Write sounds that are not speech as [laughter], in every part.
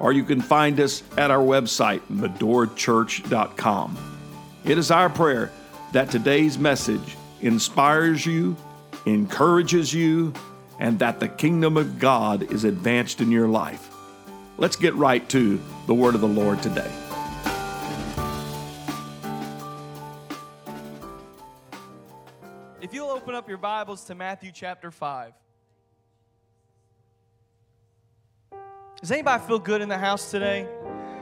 or you can find us at our website, medorachurch.com. It is our prayer that today's message inspires you, encourages you, and that the kingdom of God is advanced in your life. Let's get right to the word of the Lord today. If you'll open up your Bibles to Matthew chapter 5. Does anybody feel good in the house today?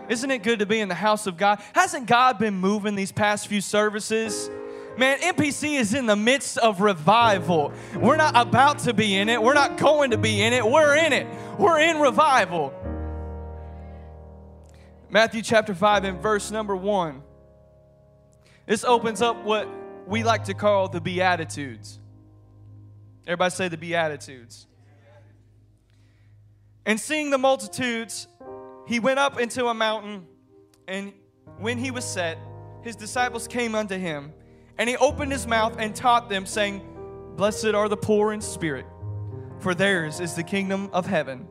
Isn't it good to be in the house of God? Hasn't God been moving these past few services? Man, MPC is in the midst of revival. We're not about to be in it. We're not going to be in it. We're in it. We're in revival. Matthew chapter 5 and verse number 1. This opens up what we like to call the Beatitudes. Everybody say the Beatitudes. And seeing the multitudes, he went up into a mountain, and when he was set, his disciples came unto him, and he opened his mouth and taught them, saying, Blessed are the poor in spirit, for theirs is the kingdom of heaven.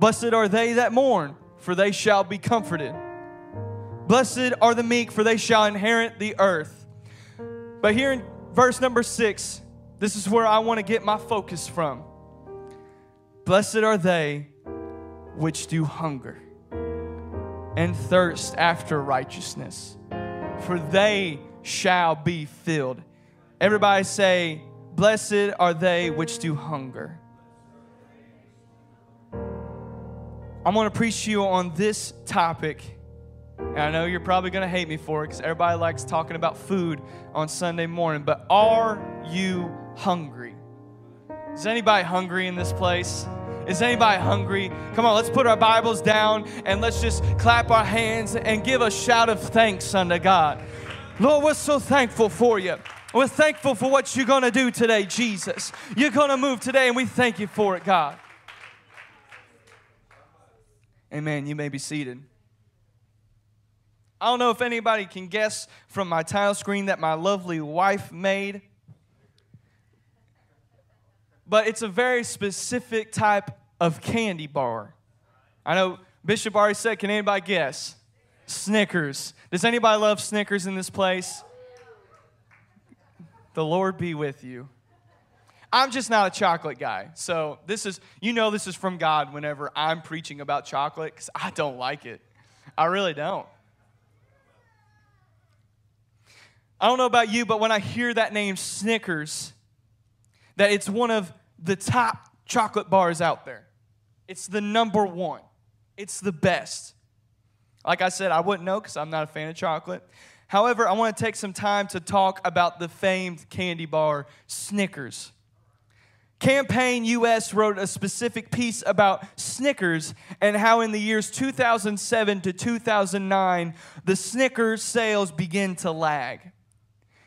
Blessed are they that mourn, for they shall be comforted. Blessed are the meek, for they shall inherit the earth. But here in verse number six, this is where I want to get my focus from. Blessed are they which do hunger and thirst after righteousness, for they shall be filled. Everybody say, Blessed are they which do hunger. I'm going to preach to you on this topic. And I know you're probably going to hate me for it because everybody likes talking about food on Sunday morning, but are you hungry? Is anybody hungry in this place? Is anybody hungry? Come on, let's put our Bibles down and let's just clap our hands and give a shout of thanks unto God. Lord, we're so thankful for you. We're thankful for what you're going to do today, Jesus. You're going to move today, and we thank you for it, God. Amen. You may be seated. I don't know if anybody can guess from my tile screen that my lovely wife made but it's a very specific type of candy bar. I know Bishop already said, can anybody guess? Snickers. Does anybody love Snickers in this place? The Lord be with you. I'm just not a chocolate guy. So this is, you know, this is from God whenever I'm preaching about chocolate because I don't like it. I really don't. I don't know about you, but when I hear that name Snickers, that it's one of the top chocolate bars out there. It's the number one, it's the best. Like I said, I wouldn't know because I'm not a fan of chocolate. However, I want to take some time to talk about the famed candy bar Snickers. Campaign US wrote a specific piece about Snickers and how in the years 2007 to 2009, the Snickers sales began to lag.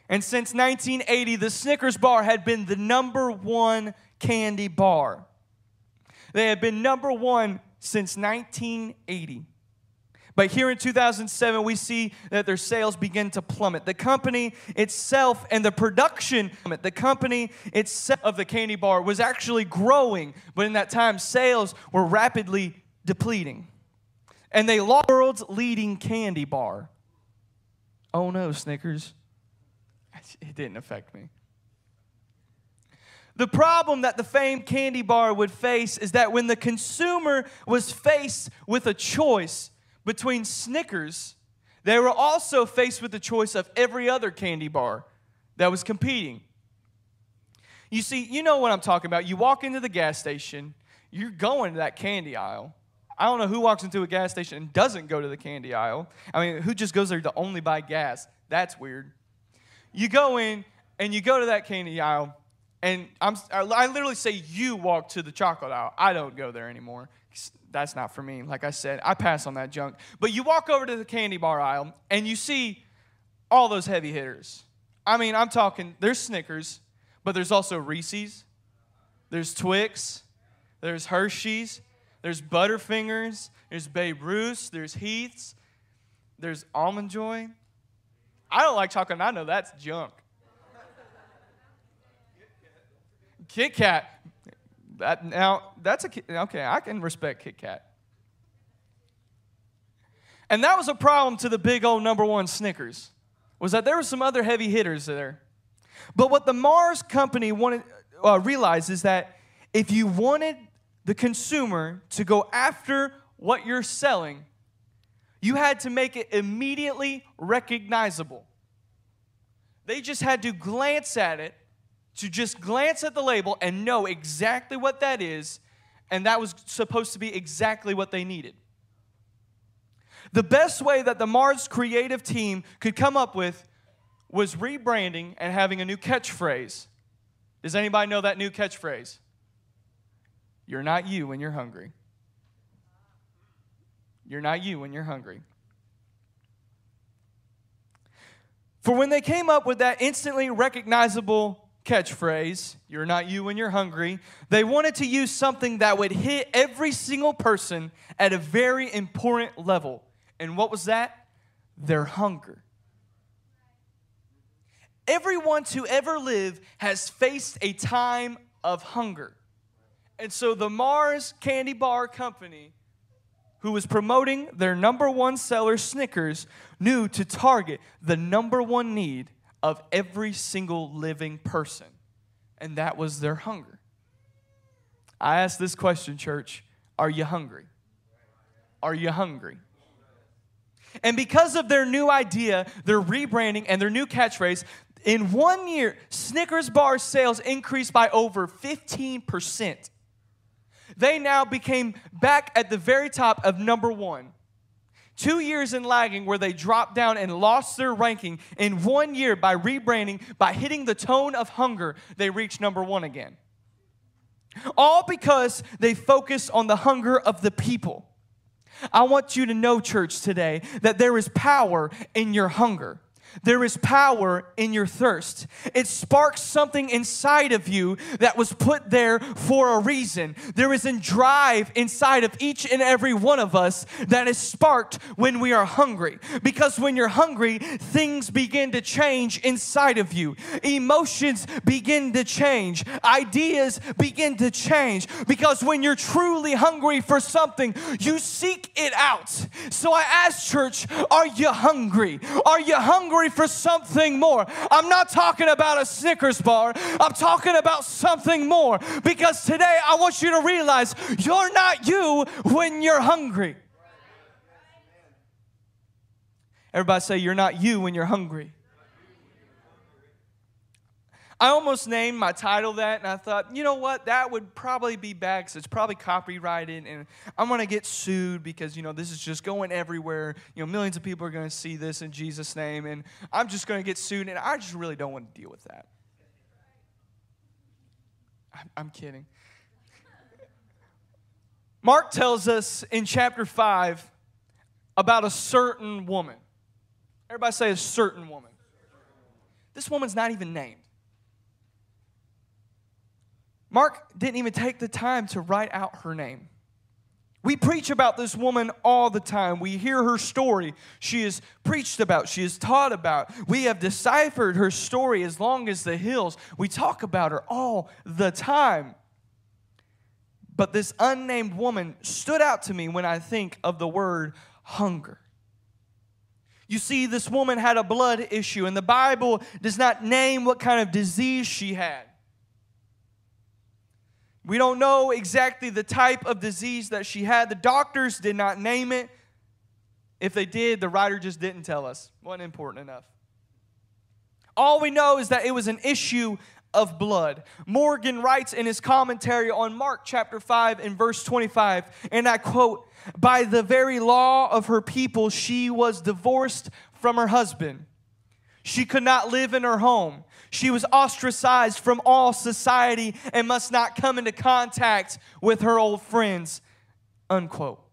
And since 1980, the Snickers bar had been the number one candy bar. They had been number one since 1980. But here in 2007, we see that their sales begin to plummet. The company itself and the production, the company itself of the candy bar was actually growing, but in that time, sales were rapidly depleting. And they lost the world's leading candy bar. Oh no, Snickers. [laughs] It didn't affect me. The problem that the famed candy bar would face is that when the consumer was faced with a choice between Snickers, they were also faced with the choice of every other candy bar that was competing. You see, you know what I'm talking about. You walk into the gas station, you're going to that candy aisle. I don't know who walks into a gas station and doesn't go to the candy aisle. I mean, who just goes there to only buy gas? That's weird. You go in and you go to that candy aisle And I'm, I literally say you walk to the chocolate aisle. I don't go there anymore. That's not for me. Like I said, I pass on that junk. But you walk over to the candy bar aisle and you see all those heavy hitters. I mean, I'm talking, there's Snickers, but there's also Reese's, there's Twix, there's Hershey's, there's Butterfingers, there's Babe Ruth's, there's Heath's, there's Almond Joy. I don't like chocolate, I know that's junk. Kit Kat. That, now, that's a, okay, I can respect Kit Kat. And that was a problem to the big old number one Snickers, was that there were some other heavy hitters there. But what the Mars company wanted, uh, realized is that if you wanted the consumer to go after what you're selling, you had to make it immediately recognizable. They just had to glance at it, to just glance at the label and know exactly what that is, and that was supposed to be exactly what they needed. The best way that the Mars creative team could come up with was rebranding and having a new catchphrase. Does anybody know that new catchphrase? You're not you when you're hungry. You're not you when you're hungry. For when they came up with that instantly recognizable catchphrase, you're not you when you're hungry, they wanted to use something that would hit every single person at a very important level. And what was that? Their hunger. Everyone to ever live has faced a time of hunger. And so the Mars Candy Bar Company, who was promoting their number one seller, Snickers, knew to target the number one need of every single living person, and that was their hunger. I ask this question, church Are you hungry? Are you hungry? And because of their new idea, their rebranding, and their new catchphrase, in one year, Snickers bar sales increased by over 15% they now became back at the very top of number one. Two years in lagging where they dropped down and lost their ranking. In one year, by rebranding, by hitting the tone of hunger, they reached number one again. All because they focused on the hunger of the people. I want you to know, church, today that there is power in your hunger. There is power in your thirst. It sparks something inside of you that was put there for a reason. There is a drive inside of each and every one of us that is sparked when we are hungry. Because when you're hungry, things begin to change inside of you. Emotions begin to change. Ideas begin to change. Because when you're truly hungry for something, you seek it out. So I ask, church, are you hungry? Are you hungry? Hungry for something more. I'm not talking about a Snickers bar, I'm talking about something more because today I want you to realize you're not you when you're hungry. Everybody say, You're not you when you're hungry. I almost named my title that, and I thought, you know what, that would probably be bad because it's probably copyrighted, and I'm going to get sued because, you know, this is just going everywhere. You know, millions of people are going to see this in Jesus' name, and I'm just going to get sued, and I just really don't want to deal with that. I'm, kidding. Mark tells us in chapter 5 about a certain woman. Everybody say a certain woman. This woman's not even named. Mark didn't even take the time to write out her name. We preach about this woman all the time. We hear her story. She is preached about, she is taught about. We have deciphered her story as long as the hills. We talk about her all the time. But this unnamed woman stood out to me when I think of the word hunger. You see, this woman had a blood issue, and the Bible does not name what kind of disease she had. We don't know exactly the type of disease that she had. The doctors did not name it. If they did, the writer just didn't tell us. Wasn't important enough. All we know is that it was an issue of blood. Morgan writes in his commentary on Mark chapter 5 and verse 25, and I quote, By the very law of her people, she was divorced from her husband. She could not live in her home. She was ostracized from all society and must not come into contact with her old friends. Unquote.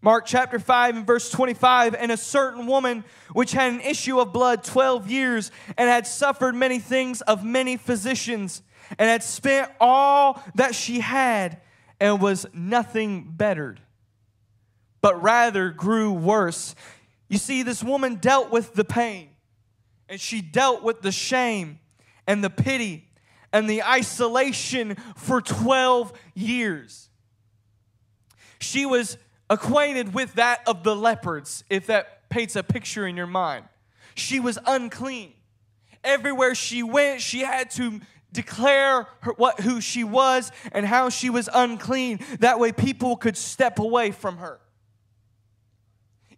Mark chapter 5 and verse 25 and a certain woman which had an issue of blood 12 years and had suffered many things of many physicians and had spent all that she had and was nothing bettered but rather grew worse you see this woman dealt with the pain and she dealt with the shame and the pity and the isolation for 12 years she was acquainted with that of the leopards, if that paints a picture in your mind. She was unclean. Everywhere she went, she had to declare her, what who she was and how she was unclean. That way people could step away from her.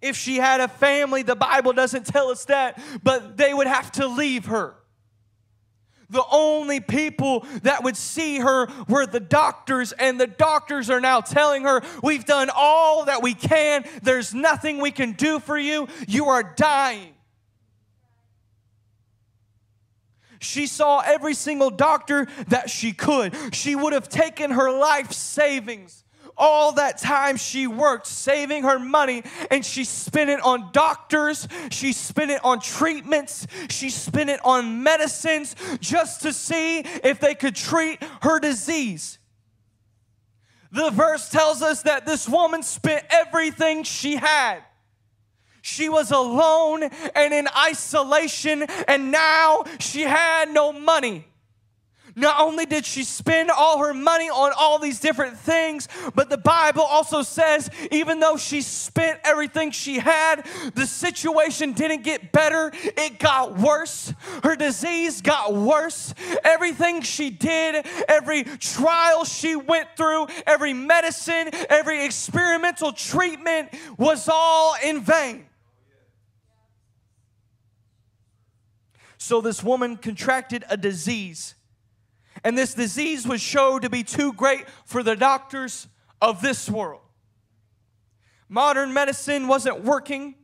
If she had a family, the Bible doesn't tell us that, but they would have to leave her the only people that would see her were the doctors, and the doctors are now telling her, We've done all that we can. There's nothing we can do for you. You are dying. She saw every single doctor that she could. She would have taken her life savings all that time she worked saving her money and she spent it on doctors, she spent it on treatments, she spent it on medicines just to see if they could treat her disease. The verse tells us that this woman spent everything she had. She was alone and in isolation, and now she had no money. Not only did she spend all her money on all these different things, but the Bible also says even though she spent everything she had, the situation didn't get better, it got worse. Her disease got worse. Everything she did, every trial she went through, every medicine, every experimental treatment was all in vain. So this woman contracted a disease and this disease was shown to be too great for the doctors of this world. Modern medicine wasn't working,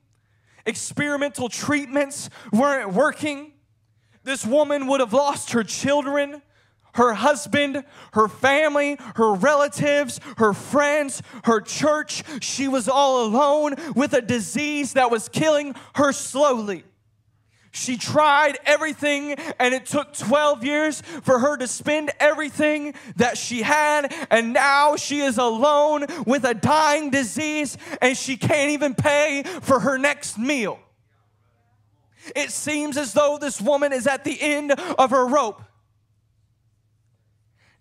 experimental treatments weren't working. This woman would have lost her children, her husband, her family, her relatives, her friends, her church. She was all alone with a disease that was killing her slowly. She tried everything, and it took 12 years for her to spend everything that she had. And now she is alone with a dying disease, and she can't even pay for her next meal. It seems as though this woman is at the end of her rope.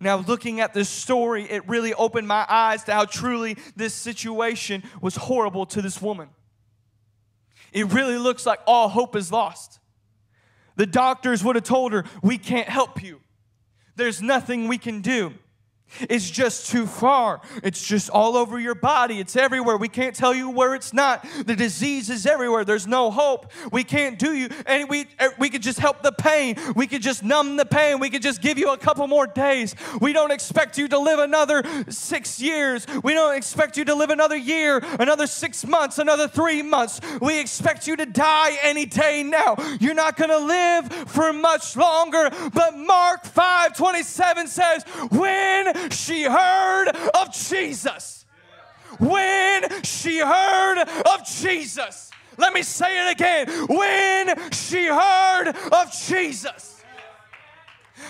Now, looking at this story, it really opened my eyes to how truly this situation was horrible to this woman. It really looks like all hope is lost. The doctors would have told her, We can't help you. There's nothing we can do. It's just too far. It's just all over your body. It's everywhere. We can't tell you where it's not. The disease is everywhere. There's no hope. We can't do you. And we er, we could just help the pain. We could just numb the pain. We could just give you a couple more days. We don't expect you to live another 6 years. We don't expect you to live another year, another 6 months, another 3 months. We expect you to die any day now. You're not going to live for much longer. But Mark 5:27 says, "When she heard of Jesus. When she heard of Jesus. Let me say it again. When she heard of Jesus.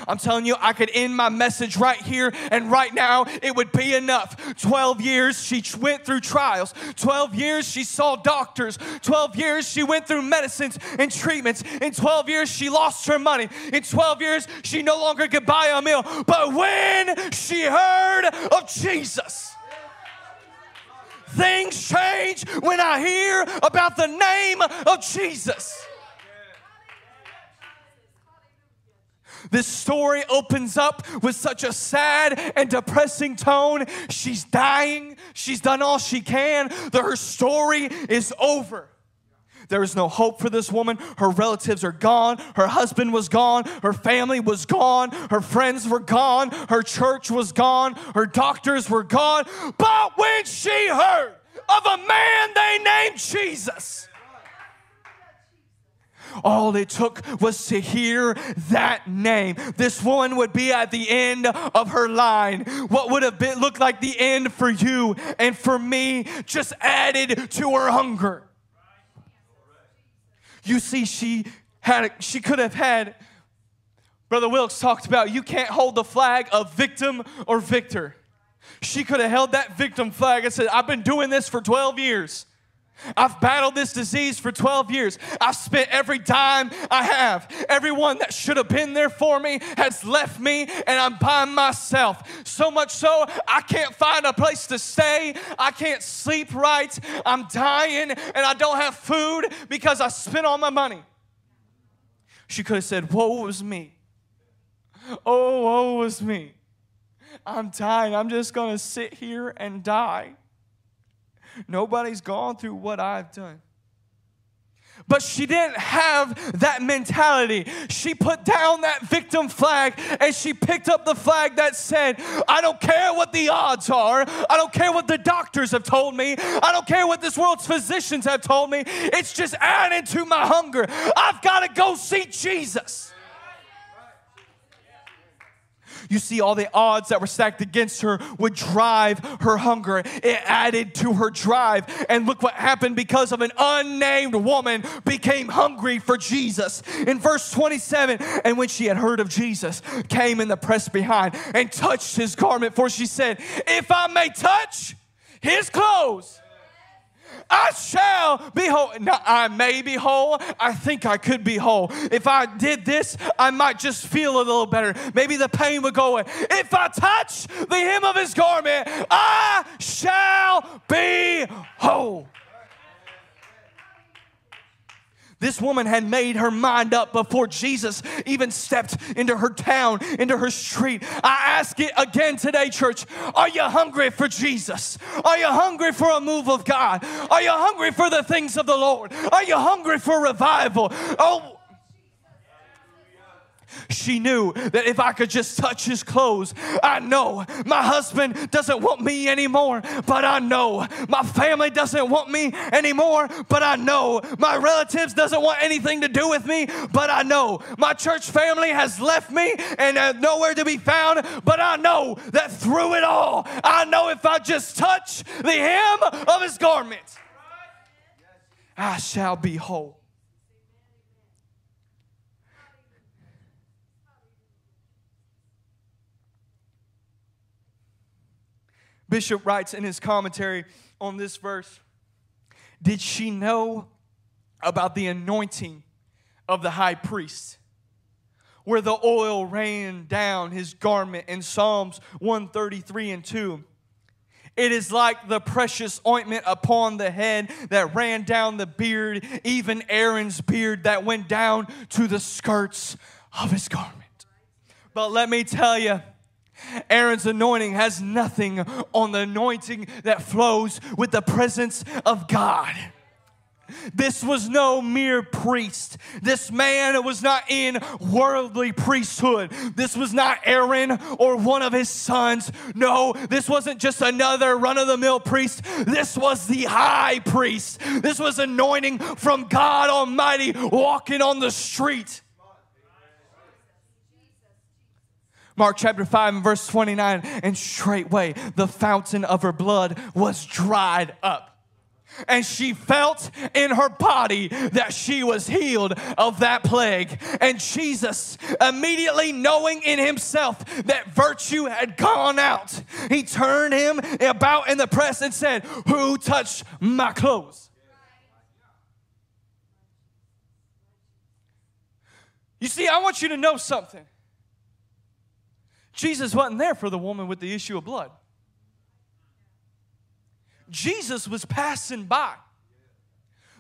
I'm telling you, I could end my message right here and right now. It would be enough. 12 years she went through trials. 12 years she saw doctors. 12 years she went through medicines and treatments. In 12 years she lost her money. In 12 years she no longer could buy a meal. But when she heard of Jesus, things change when I hear about the name of Jesus. This story opens up with such a sad and depressing tone. She's dying, she's done all she can, her story is over. There is no hope for this woman. Her relatives are gone. Her husband was gone. Her family was gone. Her friends were gone. Her church was gone. Her doctors were gone. But when she heard of a man they named Jesus, All it took was to hear that name. This woman would be at the end of her line. What would have been looked like the end for you and for me just added to her hunger. You see, she had she could have had Brother Wilkes talked about you can't hold the flag of victim or victor. She could have held that victim flag and said, I've been doing this for 12 years. I've battled this disease for 12 years. I've spent every dime I have. Everyone that should have been there for me has left me, and I'm by myself. So much so, I can't find a place to stay. I can't sleep right. I'm dying, and I don't have food because I spent all my money. She could have said, Woe was me. Oh, woe was me. I'm dying. I'm just going to sit here and die. Nobody's gone through what I've done. But she didn't have that mentality. She put down that victim flag and she picked up the flag that said, I don't care what the odds are. I don't care what the doctors have told me. I don't care what this world's physicians have told me. It's just adding to my hunger. I've got to go see Jesus. You see, all the odds that were stacked against her would drive her hunger. It added to her drive. And look what happened because of an unnamed woman became hungry for Jesus. In verse 27, and when she had heard of Jesus, came in the press behind and touched his garment, for she said, If I may touch his clothes, I shall be whole. Now, I may be whole. I think I could be whole. If I did this, I might just feel a little better. Maybe the pain would go away. If I touch the hem of his garment, I shall be whole. This woman had made her mind up before Jesus even stepped into her town, into her street. I ask it again today, church. Are you hungry for Jesus? Are you hungry for a move of God? Are you hungry for the things of the Lord? Are you hungry for revival? Oh, she knew that if I could just touch his clothes, I know my husband doesn't want me anymore, but I know my family doesn't want me anymore, but I know my relatives doesn't want anything to do with me, but I know my church family has left me and nowhere to be found, but I know that through it all, I know if I just touch the hem of his garment, I shall be whole. Bishop writes in his commentary on this verse Did she know about the anointing of the high priest? Where the oil ran down his garment in Psalms 133 and 2. It is like the precious ointment upon the head that ran down the beard, even Aaron's beard that went down to the skirts of his garment. But let me tell you, Aaron's anointing has nothing on the anointing that flows with the presence of God. This was no mere priest. This man was not in worldly priesthood. This was not Aaron or one of his sons. No, this wasn't just another run of the mill priest. This was the high priest. This was anointing from God Almighty walking on the street. Mark chapter 5 and verse 29, and straightway the fountain of her blood was dried up. And she felt in her body that she was healed of that plague. And Jesus, immediately knowing in himself that virtue had gone out, he turned him about in the press and said, Who touched my clothes? You see, I want you to know something. Jesus wasn't there for the woman with the issue of blood. Jesus was passing by.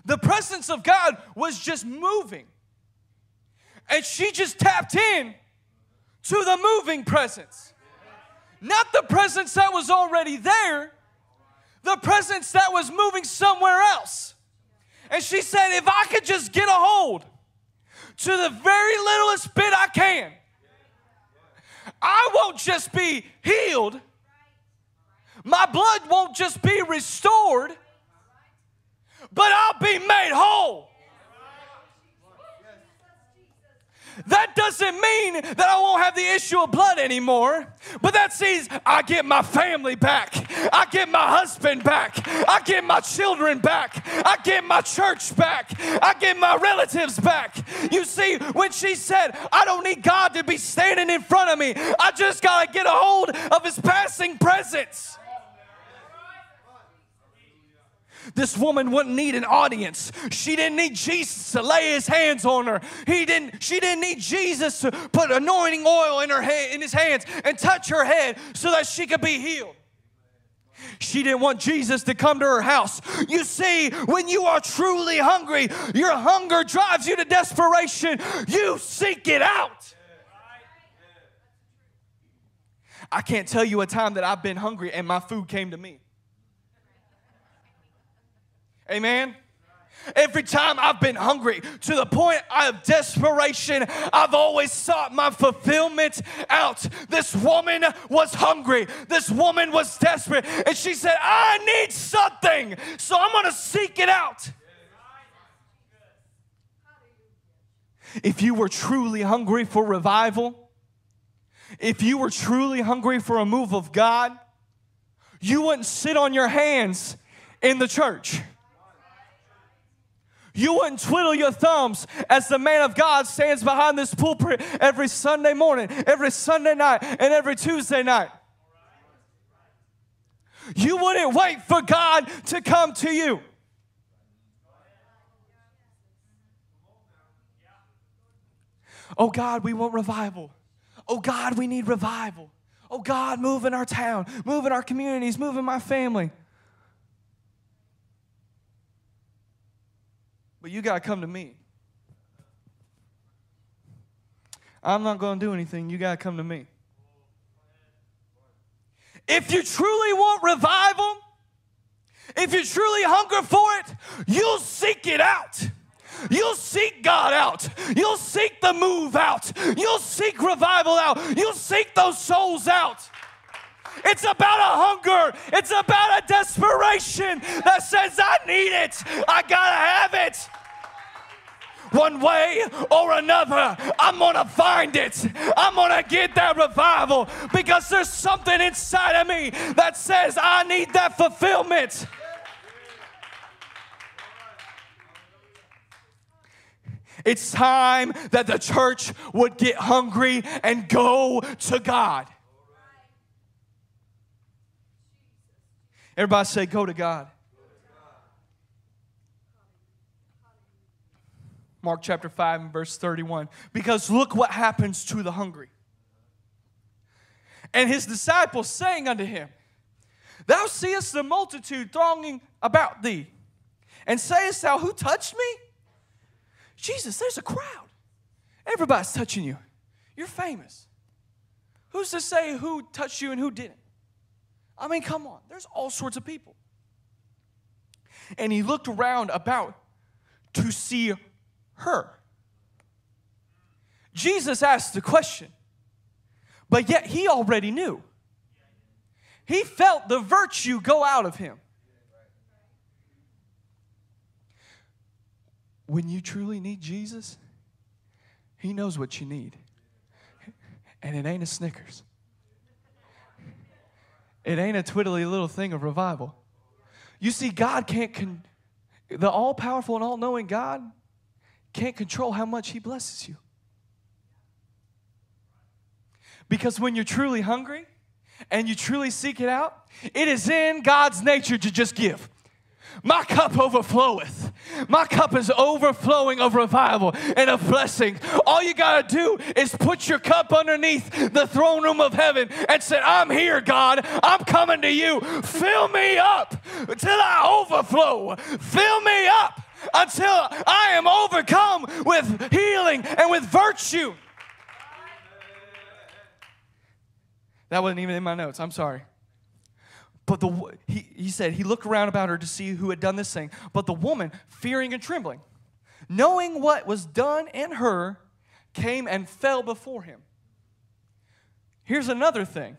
The presence of God was just moving. And she just tapped in to the moving presence. Not the presence that was already there, the presence that was moving somewhere else. And she said, If I could just get a hold to the very littlest bit I can, I won't just be healed, my blood won't just be restored, but I'll be made whole. Doesn't mean that I won't have the issue of blood anymore, but that sees I get my family back. I get my husband back. I get my children back. I get my church back. I get my relatives back. You see, when she said, I don't need God to be standing in front of me, I just got to get a hold of his passing presence. This woman wouldn't need an audience. She didn't need Jesus to lay his hands on her. He didn't, she didn't need Jesus to put anointing oil in her hand, in his hands and touch her head so that she could be healed. She didn't want Jesus to come to her house. You see, when you are truly hungry, your hunger drives you to desperation. You seek it out. I can't tell you a time that I've been hungry and my food came to me. Amen. Every time I've been hungry to the point of desperation, I've always sought my fulfillment out. This woman was hungry. This woman was desperate. And she said, I need something. So I'm going to seek it out. If you were truly hungry for revival, if you were truly hungry for a move of God, you wouldn't sit on your hands in the church. You wouldn't twiddle your thumbs as the man of God stands behind this pulpit every Sunday morning, every Sunday night, and every Tuesday night. You wouldn't wait for God to come to you. Oh God, we want revival. Oh God, we need revival. Oh God, move in our town, move in our communities, move in my family. But you got to come to me. I'm not going to do anything. You got to come to me. If you truly want revival, if you truly hunger for it, you'll seek it out. You'll seek God out. You'll seek the move out. You'll seek revival out. You'll seek those souls out. It's about a hunger. It's about a desperation that says, I need it. I gotta have it. One way or another, I'm gonna find it. I'm gonna get that revival because there's something inside of me that says, I need that fulfillment. It's time that the church would get hungry and go to God. Everybody say, Go to God. Mark chapter 5 and verse 31. Because look what happens to the hungry. And his disciples saying unto him, Thou seest the multitude thronging about thee, and sayest thou, Who touched me? Jesus, there's a crowd. Everybody's touching you. You're famous. Who's to say who touched you and who didn't? I mean, come on. There's all sorts of people. And he looked around about to see her. Jesus asked the question, but yet he already knew. He felt the virtue go out of him. When you truly need Jesus, he knows what you need. And it ain't a Snickers. It ain't a twiddly little thing of revival. You see, God can't, con- the all powerful and all knowing God can't control how much He blesses you. Because when you're truly hungry and you truly seek it out, it is in God's nature to just give. My cup overfloweth. My cup is overflowing of revival and of blessing. All you got to do is put your cup underneath the throne room of heaven and say, I'm here, God. I'm coming to you. Fill me up till I overflow. Fill me up until I am overcome with healing and with virtue. That wasn't even in my notes. I'm sorry. But the he, he said he looked around about her to see who had done this thing. But the woman, fearing and trembling, knowing what was done in her, came and fell before him. Here's another thing.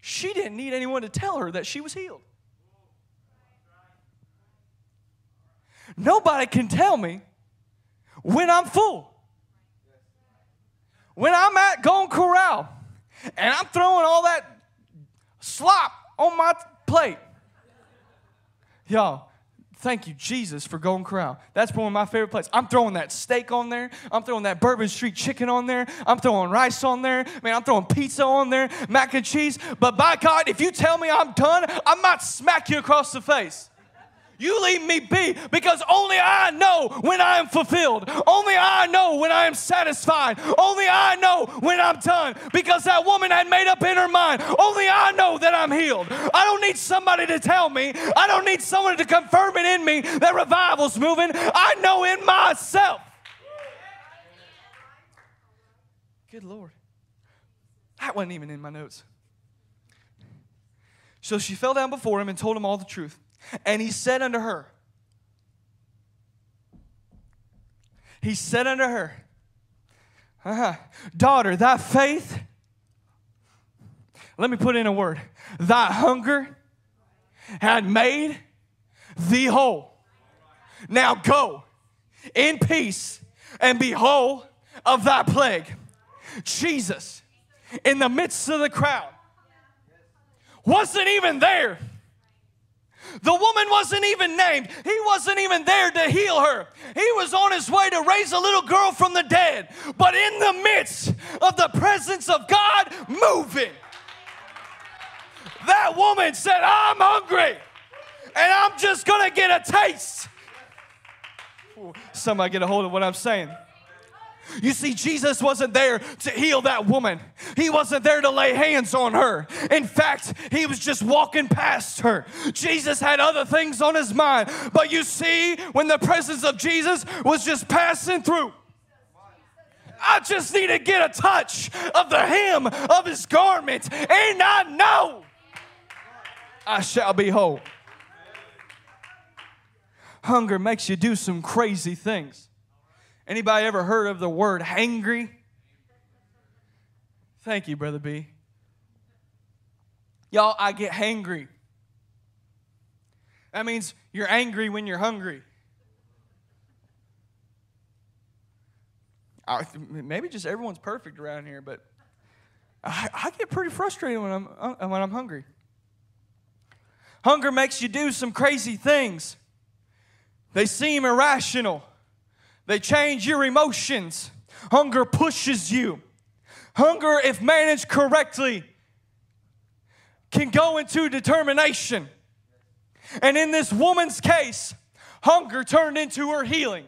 She didn't need anyone to tell her that she was healed. Nobody can tell me when I'm full. when I'm at Golden Corral and I'm throwing all that slop on my plate, y'all, Thank you, Jesus, for Golden Corral. That's one of my favorite places. I'm throwing that steak on there. I'm throwing that Bourbon Street chicken on there. I'm throwing rice on there. Man, I'm throwing pizza on there, mac and cheese. But by God, if you tell me I'm done, I might smack you across the face. You leave me be because only I know when I am fulfilled. Only I know when I am satisfied. Only I know when I'm done because that woman had made up in her mind. Only I know that I'm healed. I don't need somebody to tell me. I don't need someone to confirm it in me that revival's moving. I know in myself. Good Lord. That wasn't even in my notes. So she fell down before him and told him all the truth. And he said unto her, He said unto her, uh-huh, Daughter, thy faith, let me put in a word, thy hunger had made thee whole. Now go in peace and be whole of thy plague. Jesus, in the midst of the crowd, wasn't even there the woman wasn't even named. He wasn't even there to heal her. He was on his way to raise a little girl from the dead. But in the midst of the presence of God moving, that woman said, I'm hungry and I'm just going to get a taste. Somebody get a hold of what I'm saying. You see, Jesus wasn't there to heal that woman. He wasn't there to lay hands on her. In fact, he was just walking past her. Jesus had other things on his mind. But you see, when the presence of Jesus was just passing through, I just need to get a touch of the hem of his garment, and I know I shall be whole. Hunger makes you do some crazy things. Anybody ever heard of the word hangry? Thank you, Brother B. Y'all, I get hangry. That means you're angry when you're hungry. Maybe just everyone's perfect around here, but I, I get pretty frustrated when I'm, uh, when I'm hungry. Hunger makes you do some crazy things. They seem irrational. They change your emotions. Hunger pushes you. Hunger, if managed correctly, can go into determination. And in this woman's case, hunger turned into her healing.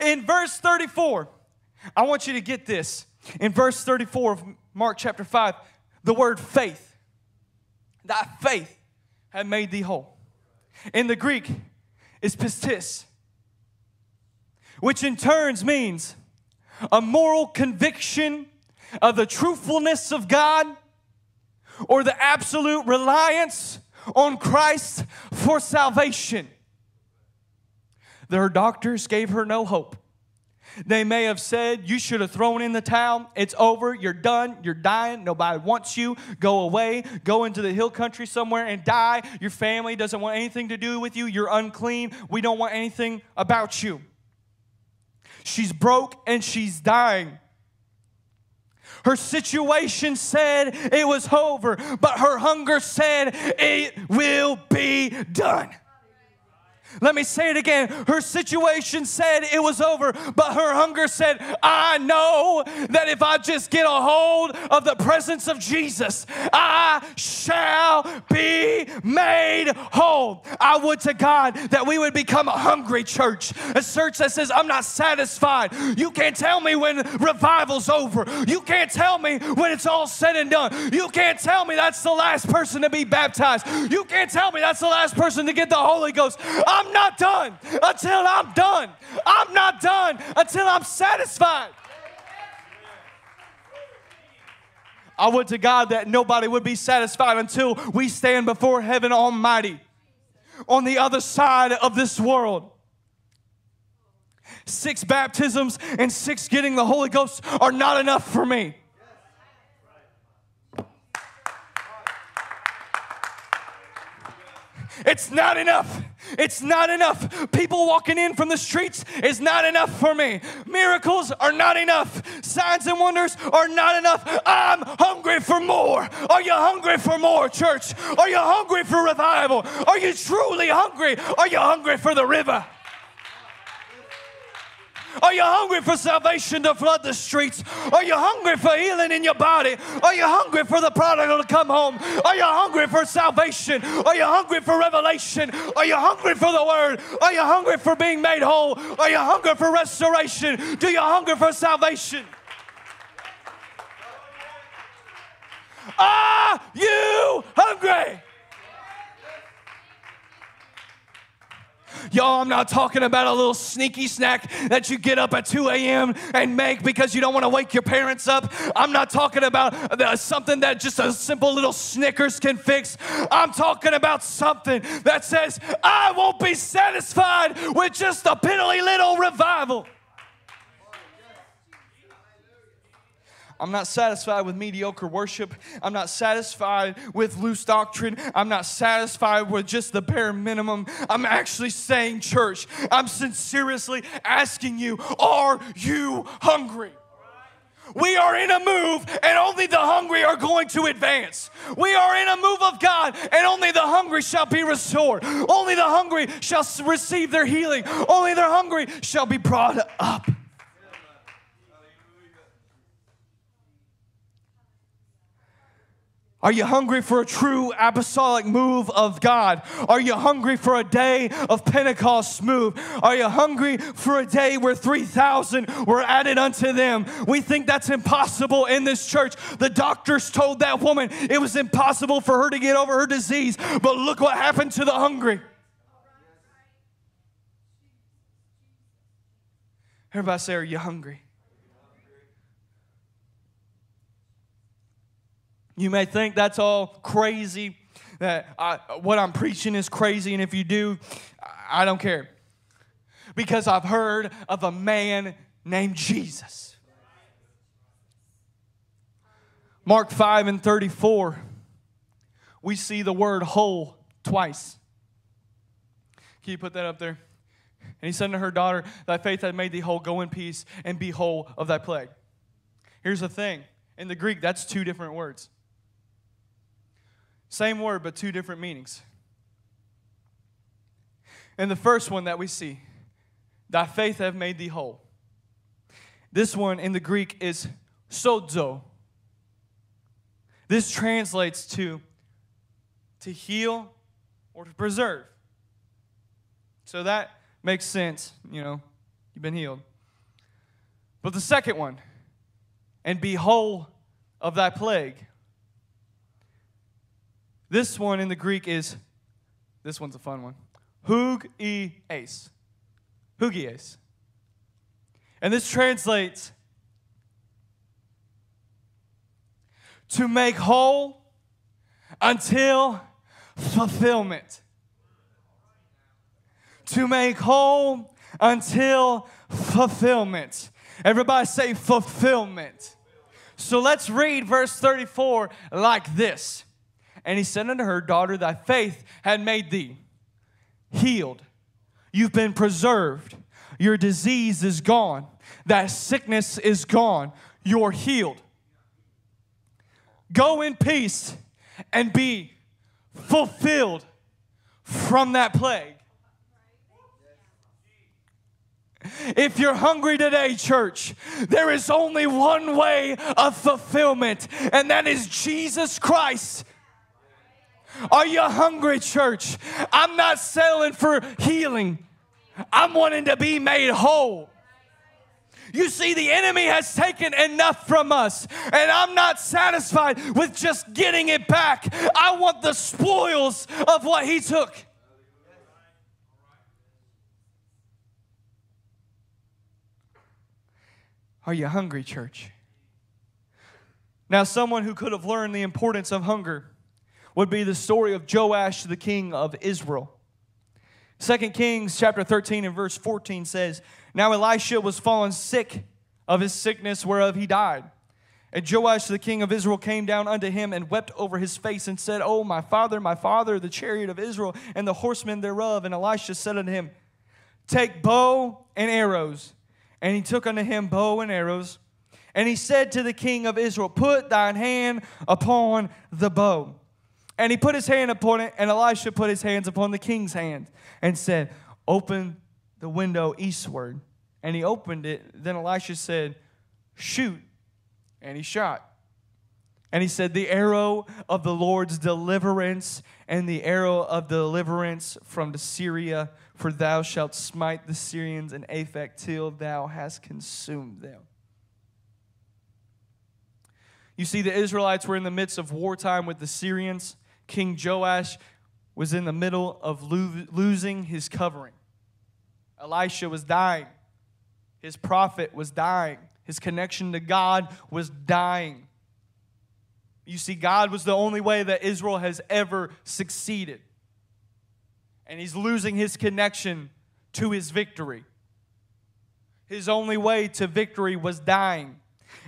In verse 34, I want you to get this. In verse 34 of Mark chapter 5, the word faith, that faith had made thee whole. In the Greek, it's pistis which in turns means a moral conviction of the truthfulness of God or the absolute reliance on Christ for salvation. Their doctors gave her no hope. They may have said, You should have thrown in the towel. It's over. You're done. You're dying. Nobody wants you. Go away. Go into the hill country somewhere and die. Your family doesn't want anything to do with you. You're unclean. We don't want anything about you. She's broke and she's dying. Her situation said it was over, but her hunger said it will be done. Let me say it again. Her situation said it was over, but her hunger said, I know that if I just get a hold of the presence of Jesus, I shall be made whole. I would to God that we would become a hungry church, a church that says, I'm not satisfied. You can't tell me when revival's over. You can't tell me when it's all said and done. You can't tell me that's the last person to be baptized. You can't tell me that's the last person to get the Holy Ghost. I'm not done until I'm done. I'm not done until I'm satisfied. I would to God that nobody would be satisfied until we stand before heaven Almighty on the other side of this world. Six baptisms and six getting the Holy Ghost are not enough for me. It's not enough. It's not enough. People walking in from the streets is not enough for me. Miracles are not enough. Signs and wonders are not enough. I'm hungry for more. Are you hungry for more, church? Are you hungry for revival? Are you truly hungry? Are you hungry for the river? Are you hungry for salvation to flood the streets? Are you hungry for healing in your body? Are you hungry for the prodigal to come home? Are you hungry for salvation? Are you hungry for revelation? Are you hungry for the word? Are you hungry for being made whole? Are you hungry for restoration? Do you hunger for salvation? Are you hungry? Y'all, I'm not talking about a little sneaky snack that you get up at 2 a.m. and make because you don't want to wake your parents up. I'm not talking about the, something that just a simple little Snickers can fix. I'm talking about something that says, I won't be satisfied with just a piddly little revival. I'm not satisfied with mediocre worship. I'm not satisfied with loose doctrine. I'm not satisfied with just the bare minimum. I'm actually saying, church, I'm sincerely asking you, are you hungry? We are in a move, and only the hungry are going to advance. We are in a move of God, and only the hungry shall be restored. Only the hungry shall receive their healing. Only the hungry shall be brought up. Are you hungry for a true apostolic move of God? Are you hungry for a day of Pentecost move? Are you hungry for a day where 3,000 were added unto them? We think that's impossible in this church. The doctors told that woman it was impossible for her to get over her disease, but look what happened to the hungry. Everybody say, Are you hungry? You may think that's all crazy, that I, what I'm preaching is crazy, and if you do, I don't care. Because I've heard of a man named Jesus. Mark 5 and 34, we see the word whole twice. Can you put that up there? And he said to her daughter, Thy faith hath made thee whole. Go in peace and be whole of thy plague. Here's the thing in the Greek, that's two different words. Same word, but two different meanings. And the first one that we see, thy faith have made thee whole. This one in the Greek is sozo. This translates to to heal or to preserve. So that makes sense, you know, you've been healed. But the second one, and be whole of thy plague. This one in the Greek is, this one's a fun one. Hugies. Hugies. And this translates to make whole until fulfillment. To make whole until fulfillment. Everybody say fulfillment. So let's read verse 34 like this. And he said unto her, Daughter, thy faith had made thee healed. You've been preserved. Your disease is gone. That sickness is gone. You're healed. Go in peace and be fulfilled from that plague. If you're hungry today, church, there is only one way of fulfillment, and that is Jesus Christ are you hungry, church? I'm not selling for healing, I'm wanting to be made whole. You see, the enemy has taken enough from us, and I'm not satisfied with just getting it back. I want the spoils of what he took. Are you hungry, church? Now, someone who could have learned the importance of hunger would be the story of Joash, the king of Israel. 2 Kings chapter 13 and verse 14 says, Now Elisha was fallen sick of his sickness whereof he died. And Joash the king of Israel came down unto him and wept over his face and said, Oh, my father, my father, the chariot of Israel and the horsemen thereof. And Elisha said unto him, Take bow and arrows. And he took unto him bow and arrows. And he said to the king of Israel, Put thine hand upon the bow. And he put his hand upon it, and Elisha put his hands upon the king's hand and said, Open the window eastward. And he opened it. Then Elisha said, Shoot. And he shot. And he said, The arrow of the Lord's deliverance and the arrow of deliverance from the Syria, for thou shalt smite the Syrians in Aphek till thou hast consumed them. You see, the Israelites were in the midst of wartime with the Syrians. King Joash was in the middle of lo- losing his covering. Elisha was dying. His prophet was dying. His connection to God was dying. You see, God was the only way that Israel has ever succeeded. And he's losing his connection to his victory. His only way to victory was dying.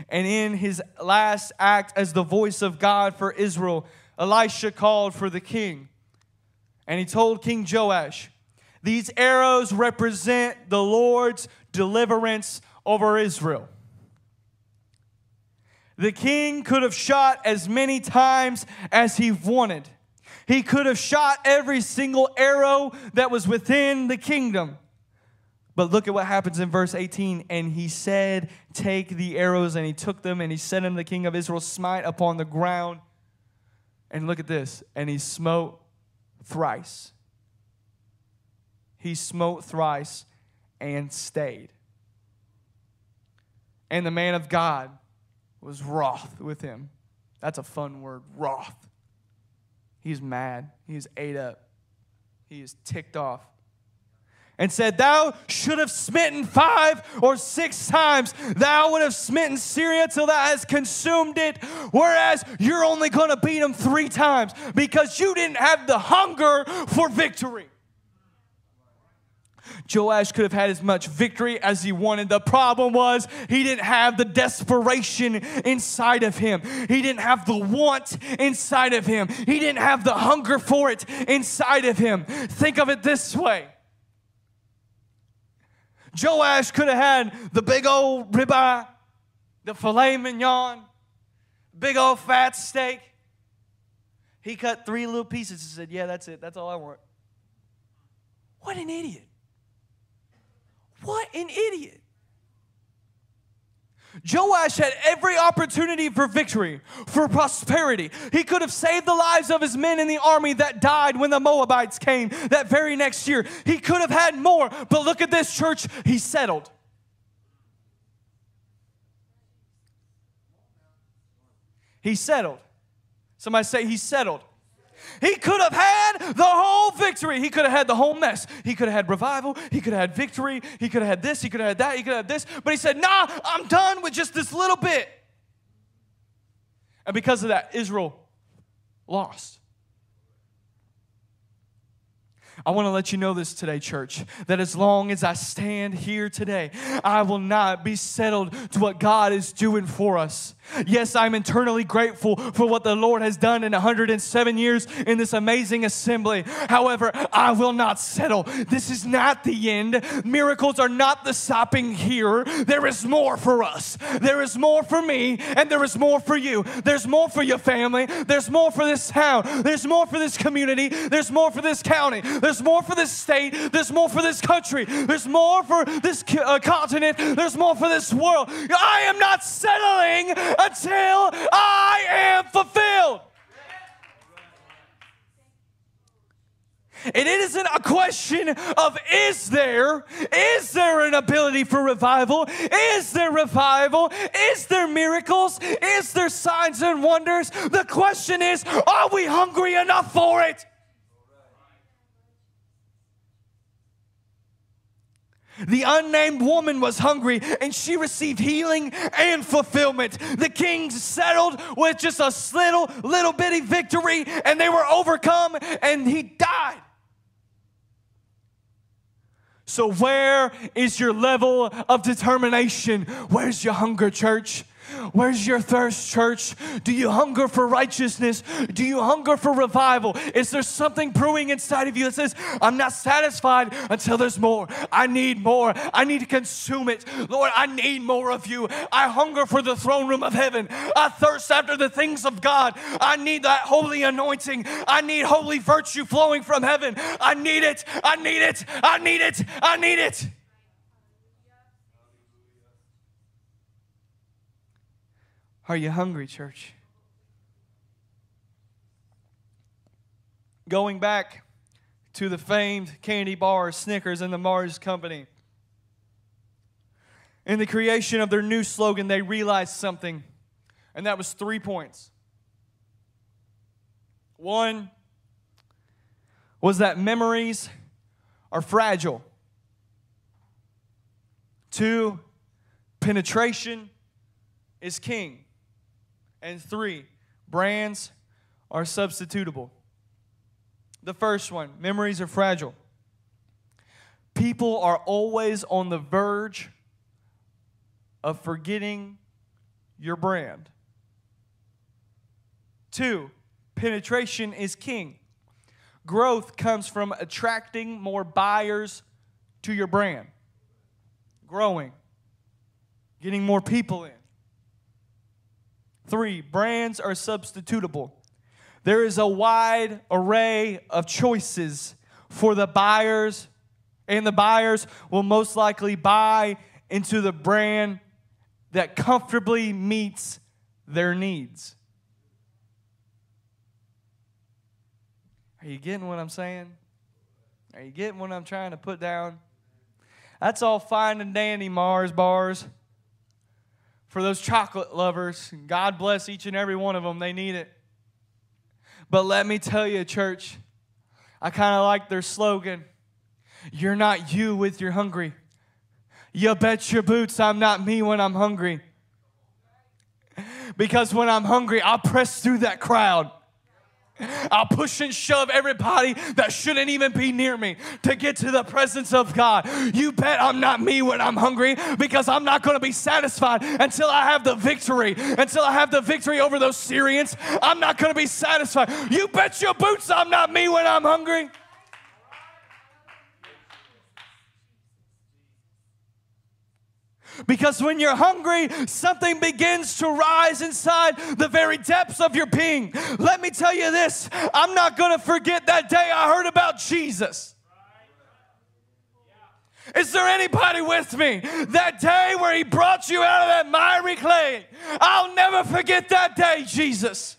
And in his last act as the voice of God for Israel, Elisha called for the king. And he told King Joash, These arrows represent the Lord's deliverance over Israel. The king could have shot as many times as he wanted. He could have shot every single arrow that was within the kingdom. But look at what happens in verse 18. And he said, Take the arrows. And he took them, and he said unto the king of Israel, Smite upon the ground. And look at this. And he smote thrice. He smote thrice and stayed. And the man of God was wroth with him. That's a fun word, wroth. He's mad. He's ate up. He is ticked off. And said, Thou should have smitten five or six times. Thou would have smitten Syria till thou hast consumed it. Whereas you're only going to beat them three times because you didn't have the hunger for victory. Joash could have had as much victory as he wanted. The problem was he didn't have the desperation inside of him. He didn't have the want inside of him. He didn't have the hunger for it inside of him. Think of it this way. Joash could have had the big old ribeye, the filet mignon, big old fat steak. He cut three little pieces and said, Yeah, that's it. That's all I want. What an idiot. What an idiot. Joash had every opportunity for victory, for prosperity. He could have saved the lives of his men in the army that died when the Moabites came that very next year. He could have had more, but look at this church, he settled. He settled. Somebody say he settled. He could have had the whole victory. He could have had the whole mess. He could have had revival. He could have had victory. He could have had this. He could have had that. He could have had this. But he said, Nah, I'm done with just this little bit. And because of that, Israel lost. I want to let you know this today, church, that as long as I stand here today, I will not be settled to what God is doing for us. Yes, I'm eternally grateful for what the Lord has done in 107 years in this amazing assembly. However, I will not settle. This is not the end. Miracles are not the stopping here. There is more for us. There is more for me, and there is more for you. There's more for your family. There's more for this town. There's more for this community. There's more for this county. There's more for this state. There's more for this country. There's more for this uh, continent. There's more for this world. I am not settling until I am fulfilled. And it isn't a question of is there, is there an ability for revival? Is there revival? Is there miracles? Is there signs and wonders? The question is, are we hungry enough for it? The unnamed woman was hungry and she received healing and fulfillment. The king settled with just a little, little bitty victory and they were overcome and he died. So, where is your level of determination? Where's your hunger, church? Where's your thirst, church? Do you hunger for righteousness? Do you hunger for revival? Is there something brewing inside of you that says, I'm not satisfied until there's more? I need more. I need to consume it. Lord, I need more of you. I hunger for the throne room of heaven. I thirst after the things of God. I need that holy anointing. I need holy virtue flowing from heaven. I need it. I need it. I need it. I need it. Are you hungry, church? Going back to the famed candy bar Snickers, and the Mars Company. In the creation of their new slogan, they realized something, and that was three points. One was that memories are fragile. Two, penetration is king. And three, brands are substitutable. The first one, memories are fragile. People are always on the verge of forgetting your brand. Two, penetration is king. Growth comes from attracting more buyers to your brand, growing, getting more people in. Three, brands are substitutable. There is a wide array of choices for the buyers, and the buyers will most likely buy into the brand that comfortably meets their needs. Are you getting what I'm saying? Are you getting what I'm trying to put down? That's all fine and dandy, Mars bars for those chocolate lovers. God bless each and every one of them. They need it. But let me tell you, church, I kind of like their slogan You're not you with your hungry. You bet your boots I'm not me when I'm hungry. Because when I'm hungry, I'll press through that crowd. I'll push and shove everybody that shouldn't even be near me to get to the presence of God. You bet I'm not me when I'm hungry because I'm not going to be satisfied until I have the victory. Until I have the victory over those Syrians, I'm not going to be satisfied. You bet your boots I'm not me when I'm hungry. Because when you're hungry, something begins to rise inside the very depths of your being. Let me tell you this I'm not going to forget that day I heard about Jesus. Is there anybody with me? That day where he brought you out of that miry clay. I'll never forget that day, Jesus.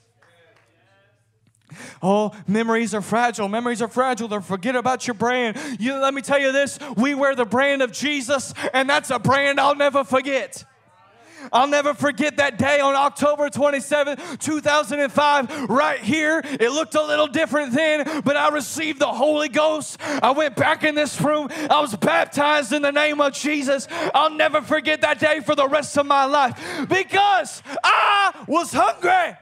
Oh, memories are fragile. Memories are fragile. They'll forget about your brand. You, let me tell you this we wear the brand of Jesus, and that's a brand I'll never forget. I'll never forget that day on October 27, 2005, right here. It looked a little different then, but I received the Holy Ghost. I went back in this room. I was baptized in the name of Jesus. I'll never forget that day for the rest of my life because I was hungry.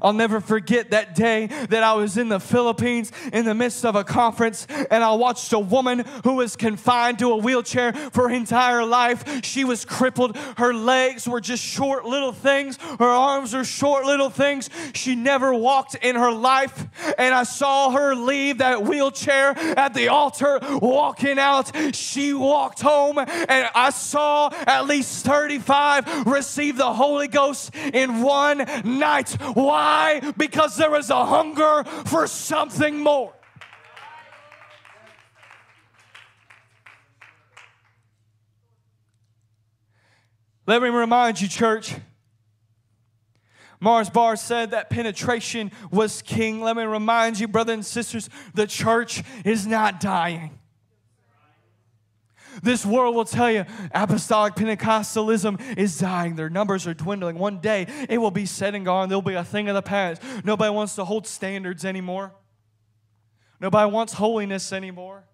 I'll never forget that day that I was in the Philippines in the midst of a conference and I watched a woman who was confined to a wheelchair for her entire life. She was crippled. Her legs were just short little things. Her arms were short little things. She never walked in her life. And I saw her leave that wheelchair at the altar walking out. She walked home and I saw at least 35 receive the Holy Ghost in one night. Why? Why? Because there is a hunger for something more. Let me remind you, church. Mars Bar said that penetration was king. Let me remind you, brothers and sisters, the church is not dying. This world will tell you apostolic Pentecostalism is dying. Their numbers are dwindling. One day it will be said and gone. There'll be a thing of the past. Nobody wants to hold standards anymore. Nobody wants holiness anymore.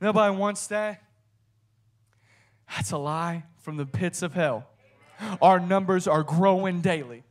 Nobody wants that. That's a lie from the pits of hell. Our numbers are growing daily.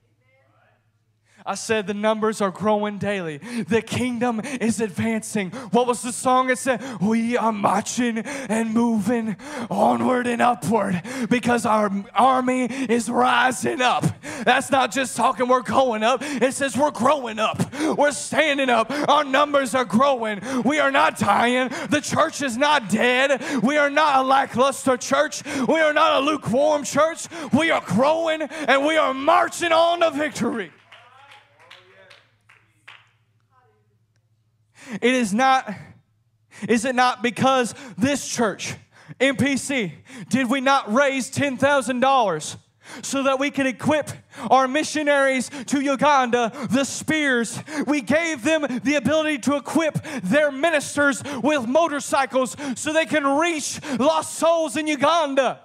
I said the numbers are growing daily. The kingdom is advancing. What was the song It said? We are marching and moving onward and upward because our army is rising up. That's not just talking we're going up, it says we're growing up. We're standing up. Our numbers are growing. We are not dying. The church is not dead. We are not a lackluster church. We are not a lukewarm church. We are growing and we are marching on to victory. It is not, is it not because this church, MPC, did we not raise $10,000? so that we could equip our missionaries to Uganda the spears. We gave them the ability to equip their ministers with motorcycles so they can reach lost souls in Uganda.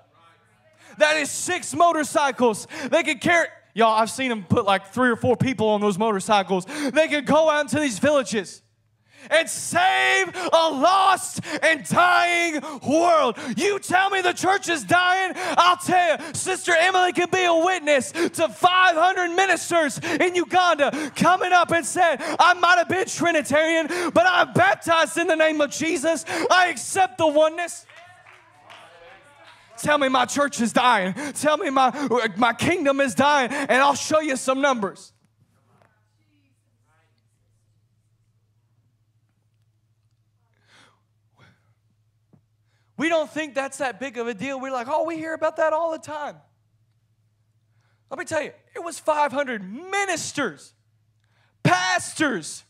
That is six motorcycles. They could carry. Y'all, I've seen them put like three or four people on those motorcycles. They could go out into these villages and save a lost and dying world. You tell me the church is dying, I'll tell you, Sister Emily can be a witness to 500 ministers in Uganda coming up and said, I might have been Trinitarian, but I'm baptized in the name of Jesus. I accept the oneness. Tell me my church is dying. Tell me my, my kingdom is dying, and I'll show you some numbers. We don't think that's that big of a deal. We're like, oh, we hear about that all the time. Let me tell you, it was 500 ministers, pastors,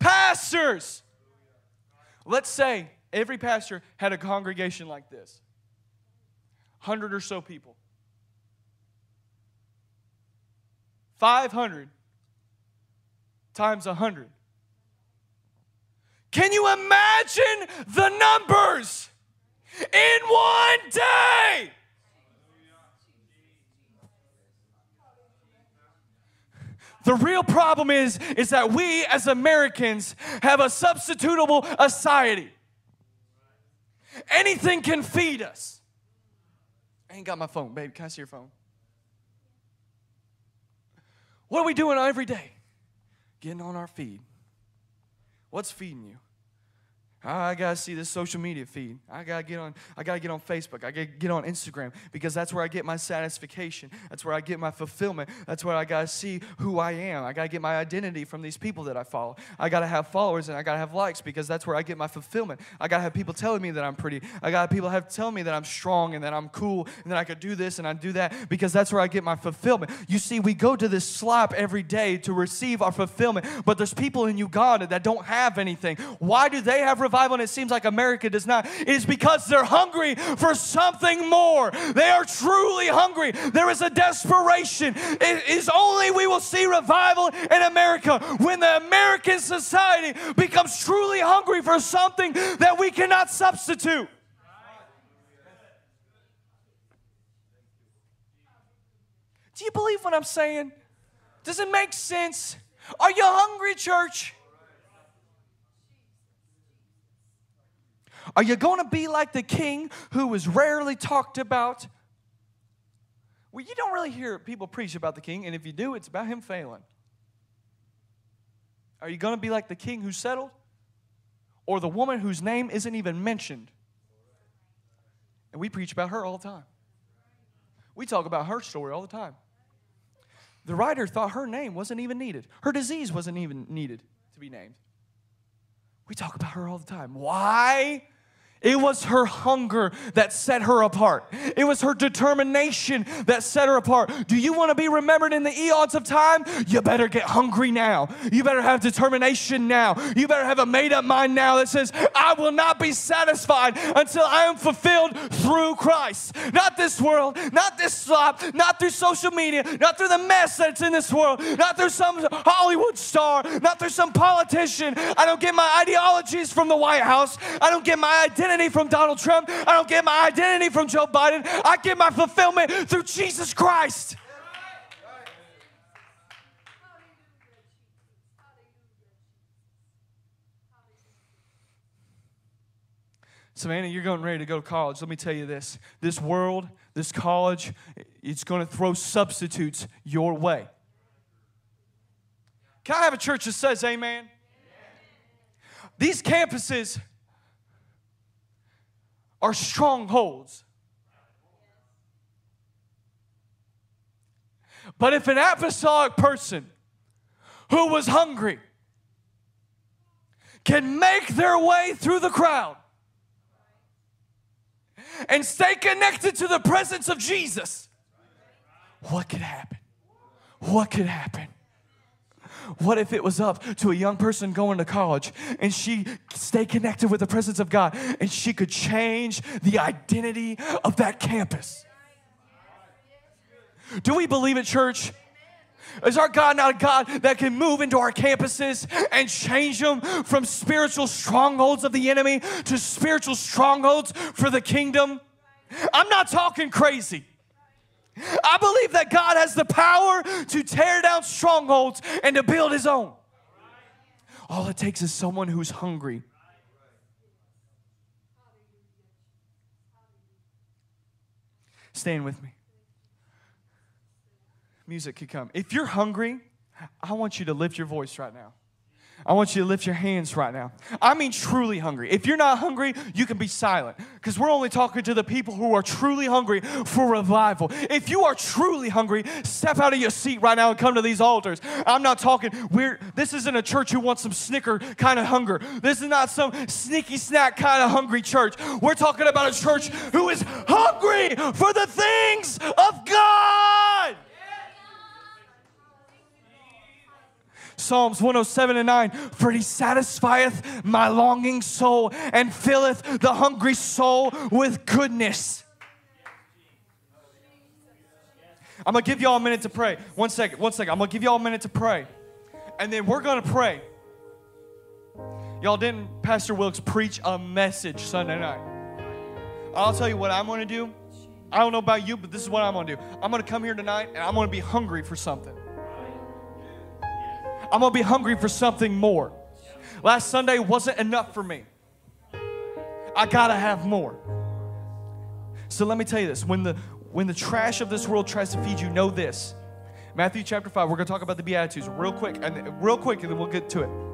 pastors. Let's say every pastor had a congregation like this 100 or so people. 500 times 100 can you imagine the numbers in one day? The real problem is, is that we as Americans have a substitutable society. Anything can feed us. I ain't got my phone, baby. Can I see your phone? What are we doing every day? Getting on our feed. What's feeding you? I gotta see this social media feed. I gotta get on. I gotta get on Facebook. I gotta get on Instagram because that's where I get my satisfaction. That's where I get my fulfillment. That's where I gotta see who I am. I gotta get my identity from these people that I follow. I gotta have followers and I gotta have likes because that's where I get my fulfillment. I gotta have people telling me that I'm pretty. I gotta people have telling me that I'm strong and that I'm cool and that I could do this and I do that because that's where I get my fulfillment. You see, we go to this slop every day to receive our fulfillment, but there's people in Uganda that don't have anything. Why do they have revival and it seems like America does not, it is because they're hungry for something more. They are truly hungry. There is a desperation. It is only we will see revival in America when the American society becomes truly hungry for something that we cannot substitute. Do you believe what I'm saying? Does it make sense? Are you hungry, church? Are you going to be like the king who was rarely talked about? Well, you don't really hear people preach about the king, and if you do, it's about him failing. Are you going to be like the king who settled? Or the woman whose name isn't even mentioned? And we preach about her all the time. We talk about her story all the time. The writer thought her name wasn't even needed, her disease wasn't even needed to be named. We talk about her all the time. Why? It was her hunger that set her apart. It was her determination that set her apart. Do you want to be remembered in the eons of time? You better get hungry now. You better have determination now. You better have a made up mind now that says, I will not be satisfied until I am fulfilled through Christ. Not this world, not this slop, not through social media, not through the mess that's in this world, not through some Hollywood star, not through some politician. I don't get my ideologies from the White House. I don't get my identity identity from Donald Trump. I don't get my identity from Joe Biden. I get my fulfillment through Jesus Christ. Savannah, you're going ready to go to college. Let me tell you this this world, this college, it's going to throw substitutes your way. Can I have a church that says amen? These campuses are strongholds. But if an apostolic person who was hungry can make their way through the crowd and stay connected to the presence of Jesus, what could happen? What could happen? What if it was up to a young person going to college and she stay connected with the presence of God and she could change the identity of that campus? Do we believe it, church? Is our God not a God that can move into our campuses and change them from spiritual strongholds of the enemy to spiritual strongholds for the kingdom? I'm not talking crazy. I believe that God has the power to tear down strongholds and to build his own. All it takes is someone who's hungry. Stand with me. Music could come. If you're hungry, I want you to lift your voice right now. I want you to lift your hands right now. I mean, truly hungry. If you're not hungry, you can be silent because we're only talking to the people who are truly hungry for revival. If you are truly hungry, step out of your seat right now and come to these altars. I'm not talking, we're, this isn't a church who wants some snicker kind of hunger. This is not some sneaky snack kind of hungry church. We're talking about a church who is hungry for the things of God. Psalms 107 and 9 For he satisfieth my longing soul and filleth the hungry soul with goodness. I'm gonna give y'all a minute to pray. One second, one second. I'm gonna give y'all a minute to pray. And then we're gonna pray. Y'all didn't Pastor Wilkes preach a message Sunday night. I'll tell you what I'm gonna do. I don't know about you, but this is what I'm gonna do. I'm gonna come here tonight and I'm gonna be hungry for something. I'm gonna be hungry for something more. Last Sunday wasn't enough for me. I gotta have more. So let me tell you this when the when the trash of this world tries to feed you, know this. Matthew chapter 5, we're gonna talk about the Beatitudes real quick, and real quick, and then we'll get to it.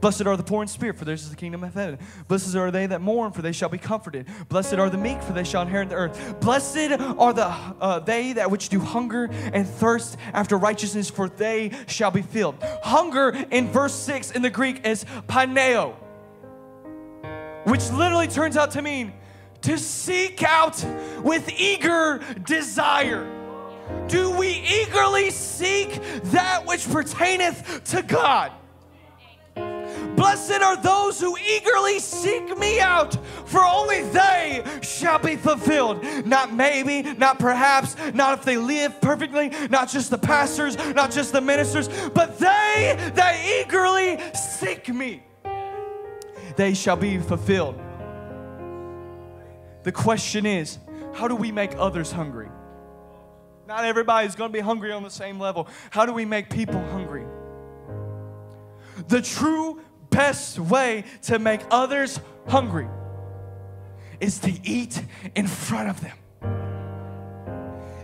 Blessed are the poor in spirit, for theirs is the kingdom of heaven. Blessed are they that mourn, for they shall be comforted. Blessed are the meek, for they shall inherit the earth. Blessed are the uh, they that which do hunger and thirst after righteousness, for they shall be filled. Hunger in verse six in the Greek is paneo, which literally turns out to mean to seek out with eager desire. Do we eagerly seek that which pertaineth to God? Blessed are those who eagerly seek me out, for only they shall be fulfilled. Not maybe, not perhaps, not if they live perfectly, not just the pastors, not just the ministers, but they that eagerly seek me, they shall be fulfilled. The question is, how do we make others hungry? Not everybody's going to be hungry on the same level. How do we make people hungry? The true best way to make others hungry is to eat in front of them.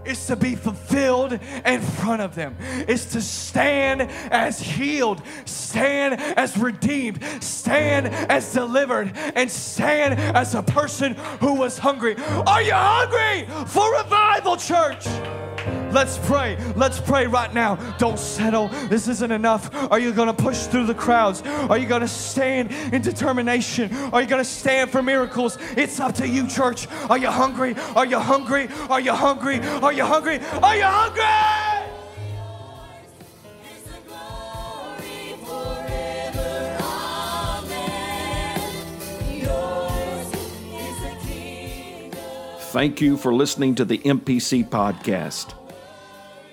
Is to be fulfilled in front of them. Is to stand as healed, stand as redeemed, stand as delivered, and stand as a person who was hungry. Are you hungry for revival, church? Let's pray. Let's pray right now. Don't settle. This isn't enough. Are you going to push through the crowds? Are you going to stand in determination? Are you going to stand for miracles? It's up to you, church. Are you hungry? Are you hungry? Are you hungry? Are you hungry? Are you hungry? Thank you for listening to the MPC podcast.